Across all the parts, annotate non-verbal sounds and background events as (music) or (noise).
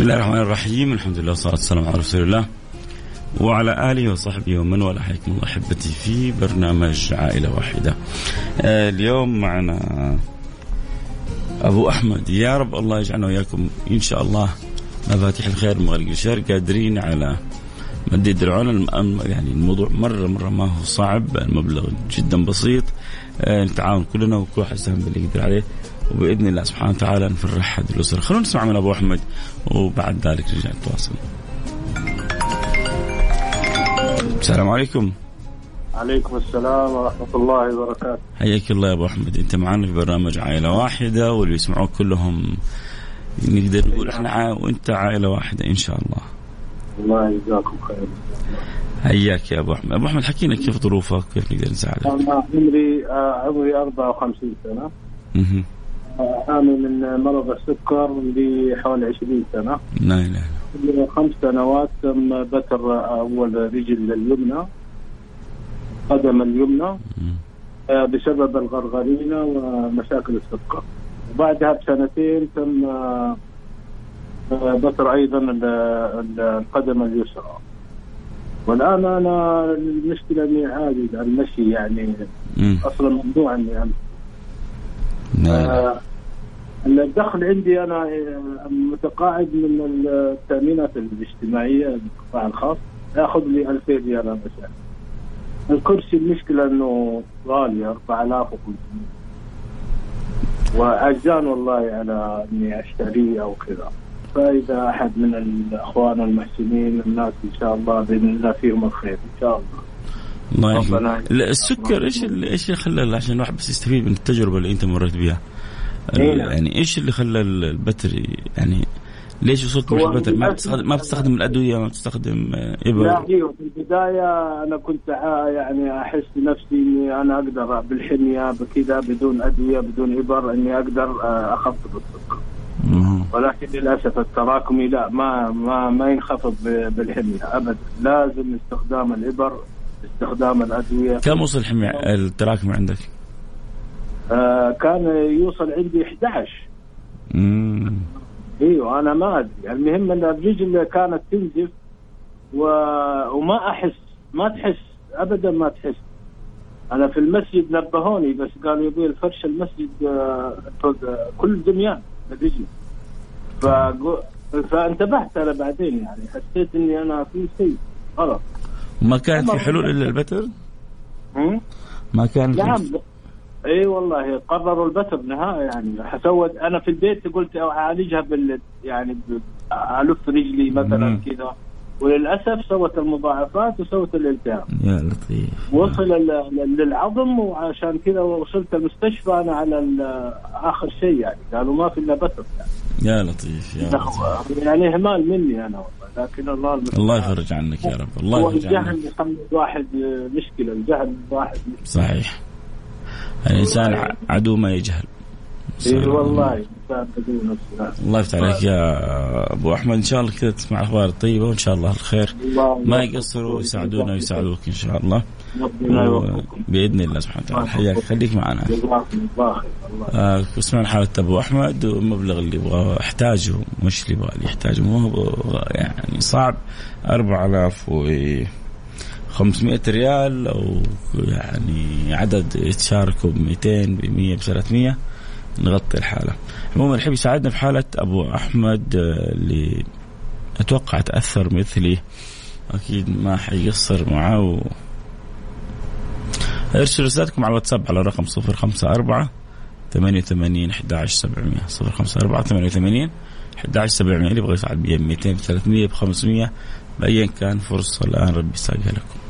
بسم الله الرحمن الرحيم الحمد لله والصلاة والسلام على رسول الله وعلى آله وصحبه ومن والاه حياكم الله أحبتي في برنامج عائلة واحدة اليوم معنا أبو أحمد. يا رب الله يجعلنا وإياكم إن شاء الله مفاتيح الخير مغرق الشر قادرين على مد يد العون. يعني الموضوع مرة مرة ما هو صعب المبلغ جدا بسيط. نتعاون كلنا وكل واحد يساهم باللي يقدر عليه. وبإذن الله سبحانه وتعالى نفرح هذه الأسرة. خلونا نسمع من أبو أحمد وبعد ذلك نرجع نتواصل. السلام عليكم. عليكم السلام ورحمة الله وبركاته. حياك الله يا أبو أحمد. أنت معنا في برنامج عائلة واحدة واللي يسمعوك كلهم نقدر نقول إحنا. وأنت عائلة واحدة إن شاء الله. الله يجزاكم خير. حياك يا أبو أحمد. أبو أحمد حكينا كيف ظروفك كيف نقدر نساعدك؟ أنا عمري آه، عمري 54 سنة. مهم. أعاني من مرض السكر لي حوالي 20 سنة لا إلا قبل خمس سنوات تم بتر أول رجل اليمنى قدم اليمنى. آه، بسبب الغرغرينة ومشاكل السكر وبعدها بسنتين تم آه، آه، بتر أيضا ال- ال- القدم اليسرى والآن أنا المشكلة إني عادي المشي يعني مم. أصلا ممنوع لا لا. آه، الدخل عندي أنا آه، متقاعد من التأمينات الاجتماعية القطاع الخاص. يأخذ لي 2000 ريال الشهر. الكرسي المشكلة إنه غالي 4500 وعجان والله على إني اشتريه أو كذا. فإذا أحد من الأخوان المحسنين الناس إن شاء الله بإذن الله فيهم الخير إن شاء الله. الله يحفظك السكر إيش إيش اللي خلى عشان الواحد بس يستفيد من التجربة اللي أنت مريت بها. يعني إيش اللي خلى البتر يعني ليش وصلت هو مرحله البتر ما بتستخدم ما بتستخدم الأدوية ما بتستخدم آه، لا ابر إيوه في البداية أنا كنت يعني أحس نفسي إني أنا أقدر بالحميه بكذا بدون أدوية بدون ابر إني أقدر آه، أخفض السكر. ولكن للأسف التراكمي لا ما ما ما ينخفض بالحمية ابدا لازم استخدام الابر استخدام الأدوية. كم وصل حمي التراكم عندك؟ آه كان يوصل عندي 11 مم. إيوه أنا ما أدري. المهم إن الرجل كانت تنزف و... وما أحس ما تحس ابدا ما تحس. أنا في المسجد نبهوني بس قالوا يبي الفرش المسجد آه، كل دميان الرجل. فقو... فانتبهت أنا بعدين يعني حسيت إني أنا في شيء غلط. ما كان في حلول إلا البتر؟ ما كان في نعم. اي والله قرروا البتر نهائي يعني. سوت أنا في البيت قلت أعالجها بال يعني ألف رجلي مثلا. كذا. وللأسف سوت المضاعفات وسوت الالتهاب. يا لطيف. وصل للعظم وعشان كذا وصلت المستشفى أنا على آخر شيء يعني. قالوا ما في إلا بتر يعني, يا لطيف يا لطيف. يعني إهمال مني أنا والله. لكن الله المستعان. الله يفرج عنك يا رب الله يفرج عنك. الجهل يخلي الواحد مشكلة الجهل الواحد. مشكله صحيح. الإنسان عدو ما يجهل. اي والله. الله يفتح عليك يا أبو أحمد. إن شاء الله كذا تسمع الأخبار الطيبة وإن شاء الله الخير. ما يقصروا ويساعدونا ويساعدوك إن شاء الله. باذن الله سبحانه وتعالى. حياك. خليك معنا. آه، سمعنا حالة أبو أحمد والمبلغ اللي يبغاه احتاجه مش اللي يبغاه اللي يحتاجه مو يعني صعب. 4000 و 500 ريال أو يعني عدد يتشاركوا ب 200 ب 100 ب 300 نغطي الحالة. عموما الحين يساعدنا في حالة أبو أحمد آه، اللي أتوقع تأثر مثلي. أكيد ما حيقصر معاه و... ارسلوا رسالتكم على الواتساب؟ على رقم 054 88 11 700 054 88 11 700 اللي يبغى يساعد ب 200 ب 300 ب 500 بايا كان فرصة الآن ربي يساقها لكم.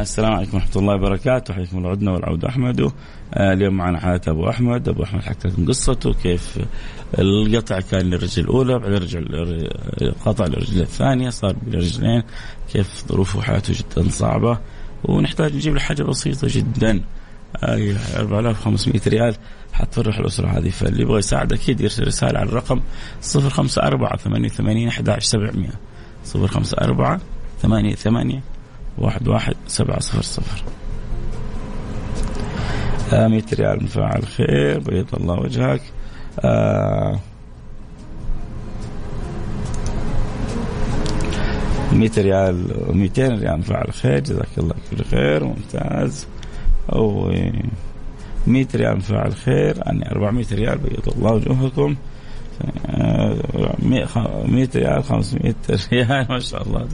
السلام عليكم ورحمة الله وبركاته. حياكم الله. عدنا والعود أحمد. آه اليوم معنا حالة أبو أحمد. أبو أحمد حكى لكم قصته كيف القطع كان للرجل الأولى بعدين رجع قطع للرجل الثانية صار بالرجلين كيف ظروفه وحياته جدا صعبة. ونحتاج نجيب له حاجة بسيطة جدا. آه 4500 ريال. حتفرح الأسرة هذه. فاللي يبغى يساعد أكيد يرسل رسالة على الرقم 054 88 11 700 054 88 واحد واحد سبعة صفر صفر. آه 100 ريال من فاعل خير بيض الله وجهك. آه 100 ريال 200 ريال من فاعل خير جزاك الله كل خير ممتاز. أو 100 ريال من فاعل خير يعني 400 ريال بيض الله وجوهكم 100 ريال 500 (laughs) ريال ما شاء الله.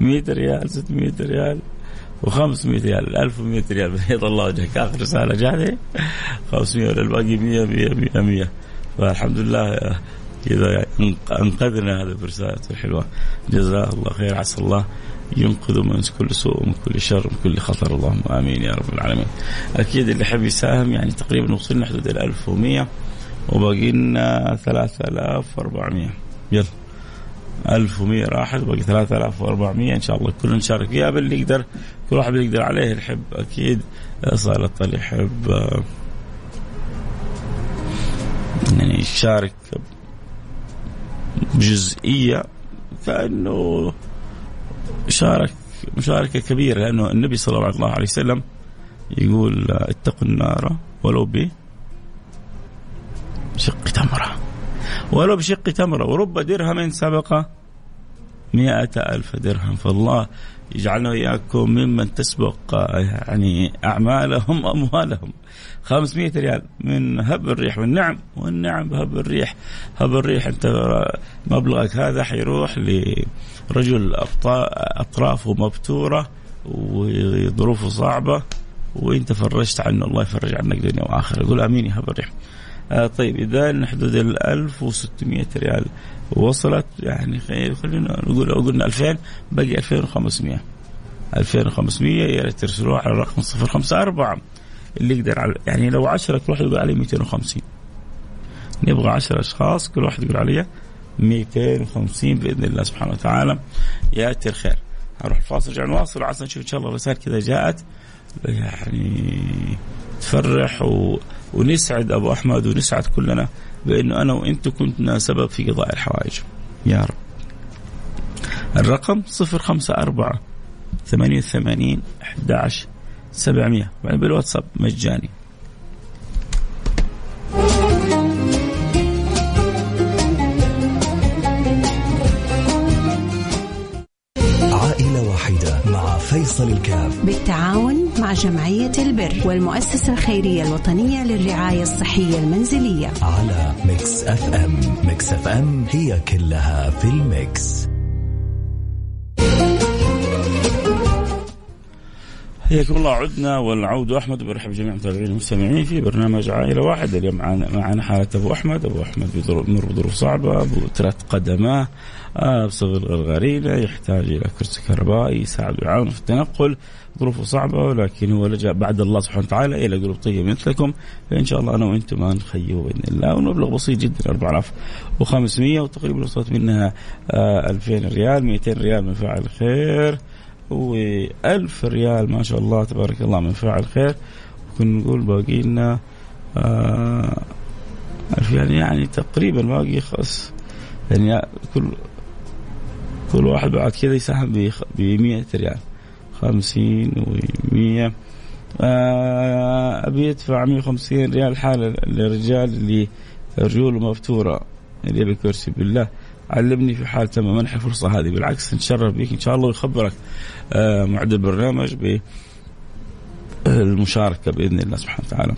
100 ريال 600 ريال و500 ريال 1100 ريال. (laughs) بيض الله وجهك. آخر رسالة جاءت 500 والباقي 100 100 100 100 فالحمد لله كذا أنقذنا هذا برسالته الحلوة. جزاه الله خير عسى الله ينقذ من كل سوء ومن كل شر ومن كل خطر. اللهم آمين يا رب العالمين. أكيد اللي يحب يساهم يعني تقريبا وصلنا حدود ال 1100 وباقي لنا 3400 يلا. 1100 راحت باقي 3400 إن شاء الله كلنا نشارك. فيها باللي يقدر كل واحد اللي يقدر عليه يحب أكيد. صالة اللي يحب يعني يشارك بجزئية كأنه شارك مشاركة كبيرة لأنه النبي صلى الله عليه وسلم يقول اتقوا النار ولو ب شق تمرة. ولو بشق تمرة ورب درهم سبق مئة ألف درهم. فالله يجعلنا وإياكم ممن تسبق يعني أعمالهم أموالهم 500 ريال من هب الريح والنعم والنعم بهب الريح. هب الريح أنت مبلغك هذا حيروح لرجل أطرافه مبتورة وظروفه صعبة وانت فرجت عنه الله يفرج عنك دنيا وآخرة. يقول آمين يا هب الريح. آه طيب إذا حدود ال 1600 ريال وصلت يعني خلينا نقول قلنا 2000 باقي 2500 2500 يا ريت ترسلوها على الرقم 054 اللي يقدر على يعني لو 10 كل واحد يقول علي 250 نبغى 10 أشخاص كل واحد يقول علي 250 بإذن الله سبحانه وتعالى. ياتي الخير. هروح الفاصل رجع نواصل. وعسى نشوف إن شاء الله الرسائل كذا جاءت. يعني تفرح و... ونسعد أبو أحمد ونسعد كلنا بأنه أنا وانت كنا سبب في قضاء الحوائج. يا رب. الرقم 054 88 11 700 بالواتساب مجاني. عائلة واحدة مع فيصل الكاف. بالتعاون مع جمعية البر والمؤسسة الخيرية الوطنية للرعاية الصحية المنزلية. على ميكس أف أم. ميكس أف أم هي كلها في الميكس. حياكم الله عدنا والعود أحمد. برحب جميع المتابعين والمستمعين في برنامج عائلة واحدة. اليوم معنا حاله أبو أحمد، أبو أحمد بيمر بظروف صعبة بترت قدماه آه بسبب الغرغرينه يحتاج إلى كرسي كهربائي يساعد ويعاون في التنقل. ظروفه صعبة ولكن هو لجأ بعد الله سبحانه وتعالى إلى قلوب طيبة مثلكم. فإن شاء الله أنا وأنتم ما نخيبه بإذن الله. والمبلغ بسيط جدا 4500 وتقريبا وصلت منها آه 2000 ريال 200 ريال من فاعل خير. و1000 ريال ما شاء الله تبارك الله من فاعل خير. كنا نقول باقي لنا آه يعني يعني تقريبا باقي خلاص يعني كل كل واحد بعد كذا يساهم ب 100 ريال. 50 و100 آه أبي يدفع 150 ريال حاله للرجال اللي رجوله مفتوره اللي بالكرسي بالله. علمني في حال تم منح الفرصه هذه بالعكس نتشرف بك إن شاء الله ويخبرك آه معد البرنامج بالمشاركه بإذن الله سبحانه وتعالى.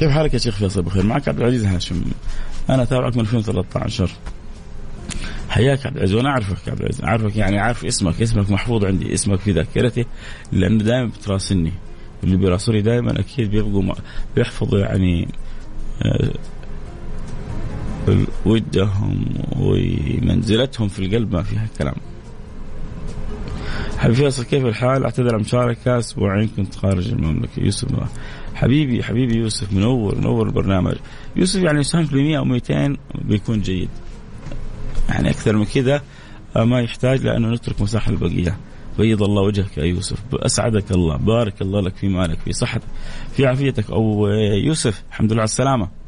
كيف حالك يا شيخ فيصل؟ بخير. معك عبد العزيز هاشم. أنا أتابعك من 2013 حياك عبد العزيز وأنا أعرفك عبد العزيز. أعرفك يعني عارف اسمك اسمك محفوظ عندي اسمك في ذاكرتي لأنه دائما بتراسلني اللي بيراسلني دائما أكيد بيبقوا بيحفظوا يعني آه، ودهم ومنزلتهم في القلب ما فيها كلام. حبيبي فيصل كيف الحال؟ أعتذر عن مشاركة أسبوعين كنت خارج المملكة. يوسف حبيبي حبيبي يوسف منور منور البرنامج. يوسف يعني يساهم في 100 أو 200 بيكون جيد. يعني أكثر من كذا ما يحتاج لأنه نترك مساحة للبقية. بيض الله وجهك يا يوسف. أسعدك الله. بارك الله لك في مالك في صحتك في عافيتك. أو يوسف الحمد لله على السلامة.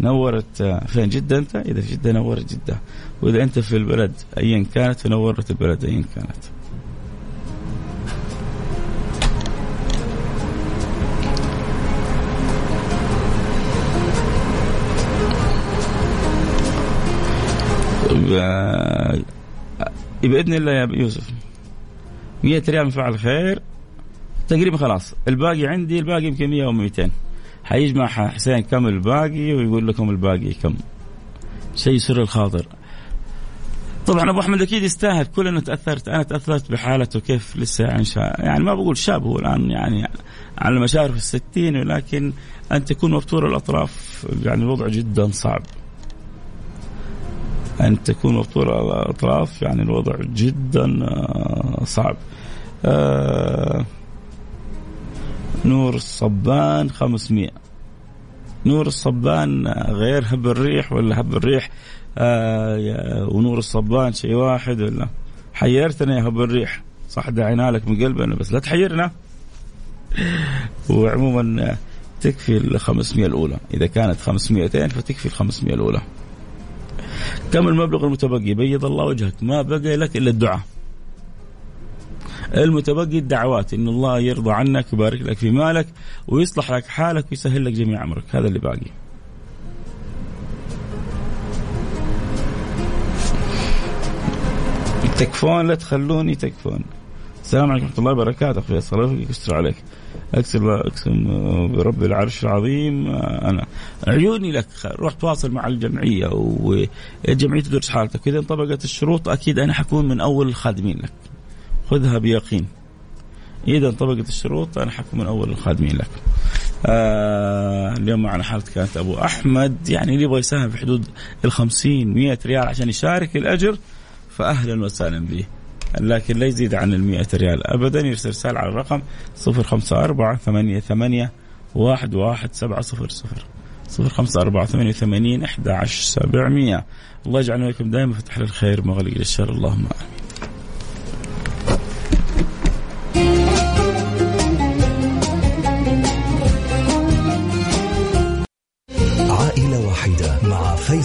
نورت فين جدة أنت؟ إذا في جدة نورت جدة. وإذا أنت في البلد أيا كانت فنورت البلد أيا كانت. بإذن الله يا يوسف 100 ريال من فعل خير. تقريبا خلاص. الباقي عندي الباقي يمكن 100 أو 200 حيجمع حسين كم الباقي ويقول لكم الباقي كم. شيء سر الخاطر. طبعا أبو أحمد أكيد يستاهل. كلنا تأثرت. أنا تأثرت بحالته كيف لسه يعني شا يعني ما بقول شاب هو الآن يعني على مشارف الستين ولكن أن تكون مبتور الأطراف يعني الوضع جدا صعب. أن تكون مبتورة على الأطراف يعني الوضع جدا آه، صعب. آه، نور الصبان 500 نور الصبان غير هب الريح ولا هب الريح آه ونور الصبان شيء واحد ولا؟ حيرتنا يا هب الريح. صح دعينا لك من قلبنا بس لا تحيرنا. وعموما تكفي ال 500 الأولى. إذا كانت 500 فتكفي ال 500 الأولى. كم المبلغ المتبقي؟ بيض الله وجهك. ما بقي لك إلا الدعاء. المتبقي الدعوات إن الله يرضى عنك ويبارك لك في مالك ويصلح لك حالك ويسهل لك جميع أمرك. هذا اللي باقي. تكفون؟ لا تخلوني تكفون. السلام عليكم ورحمة الله وبركاته. أخوي فيصل يستر عليك. أقسم أقسم برب العرش العظيم أنا. عيوني لك روح تواصل مع الجمعية والجمعيه تدرس حالتك. إذا انطبقت الشروط أكيد أنا حكون من أول الخادمين لك. خذها بيقين. إذا انطبقت الشروط أنا حكون من أول الخادمين لك. آه اليوم معنا حالة كانت أبو أحمد يعني اللي يبغى يساهم في حدود ال 50 100 ريال عشان يشارك الأجر فاهلا وسهلا به. لكن لا يزيد عن المئة ريال أبدا. يرسل رسالة على الرقم صفر خمسة أربعة ثمانية ثمانية واحد واحد سبعة صفر صفر. صفر خمسة أربعة ثمانية وثمانين أحد عشر سبعمية. الله يجعلنا لكم دائما فتح للخير مغلق للشر. اللهم آمين.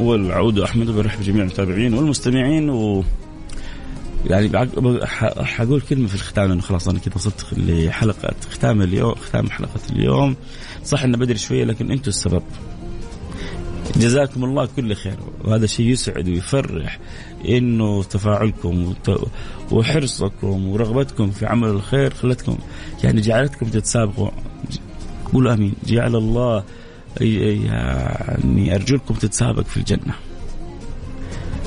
والعود أحمد وبرحب جميع المتابعين والمستمعين و يعني حقول كلمة في الختام لأنه خلاص أنا كذا وصلت لحلقه ختام اليوم ختام حلقة اليوم. صح إنه بدري شوية لكن أنتم السبب. جزاكم الله كل خير. وهذا شيء يسعد ويفرح إنه تفاعلكم وحرصكم ورغبتكم في عمل الخير خلتكم يعني جعلتكم تتسابقوا. قولوا آمين. جعل الله يعني أرجو لكم تتسابق في الجنة.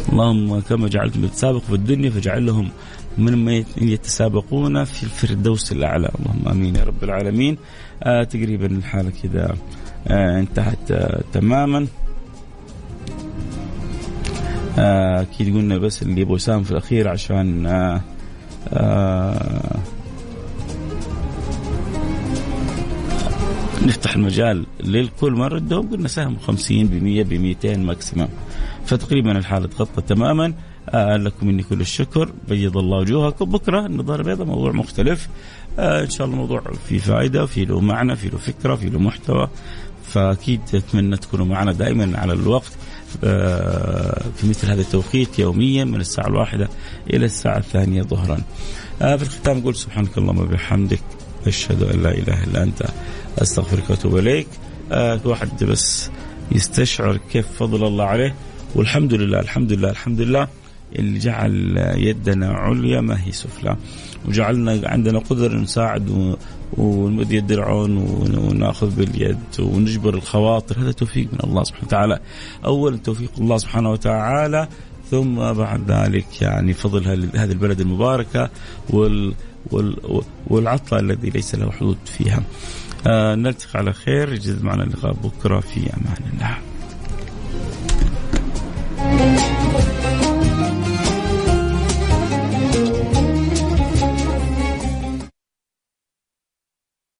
اللهم كما جعلتم يتسابق في الدنيا فاجعل لهم من يتسابقون في الفردوس الأعلى. اللهم آمين يا رب العالمين. آه تقريبا الحالة كذا آه انتهت آه تماما. آه، أكيد آه قلنا بس اللي يبغى يساهم في الأخير عشان آه آه نفتح المجال للكل مرة الدوم قلنا سهم 50 ب 100 ب 200 ماكسيمم. فتقريبا الحالة تغطى تماما. آه لكم مني كل الشكر. بيض الله وجوهكم. بكرة النظارة البيضاء موضوع مختلف. آه إن شاء الله موضوع فيه فائدة فيه له معنى فيه له فكرة فيه له محتوى. فأكيد أتمنى تكونوا معنا دائما على الوقت. آه، في مثل هذا التوقيت يوميا من الساعة الواحدة إلى الساعة الثانية ظهرا. آه، في الختام نقول سبحانك اللهم وبحمدك أشهد أن لا إله إلا أنت. أستغفرك وأتوب إليك. آه، واحد بس يستشعر كيف فضل الله عليه. والحمد لله الحمد لله الحمد لله. اللي جعل يدنا عليا ما هي سفلى. وجعلنا عندنا قدرة نساعد ونمد يد العون ونأخذ باليد ونجبر الخواطر. هذا توفيق من الله سبحانه وتعالى. أول توفيق الله سبحانه وتعالى ثم بعد ذلك يعني فضل هذه البلد المباركة وال وال والعطاء الذي ليس له حدود فيها. آه نلتقي على خير. يجد معنا اللقاء. بكرة في أمان الله.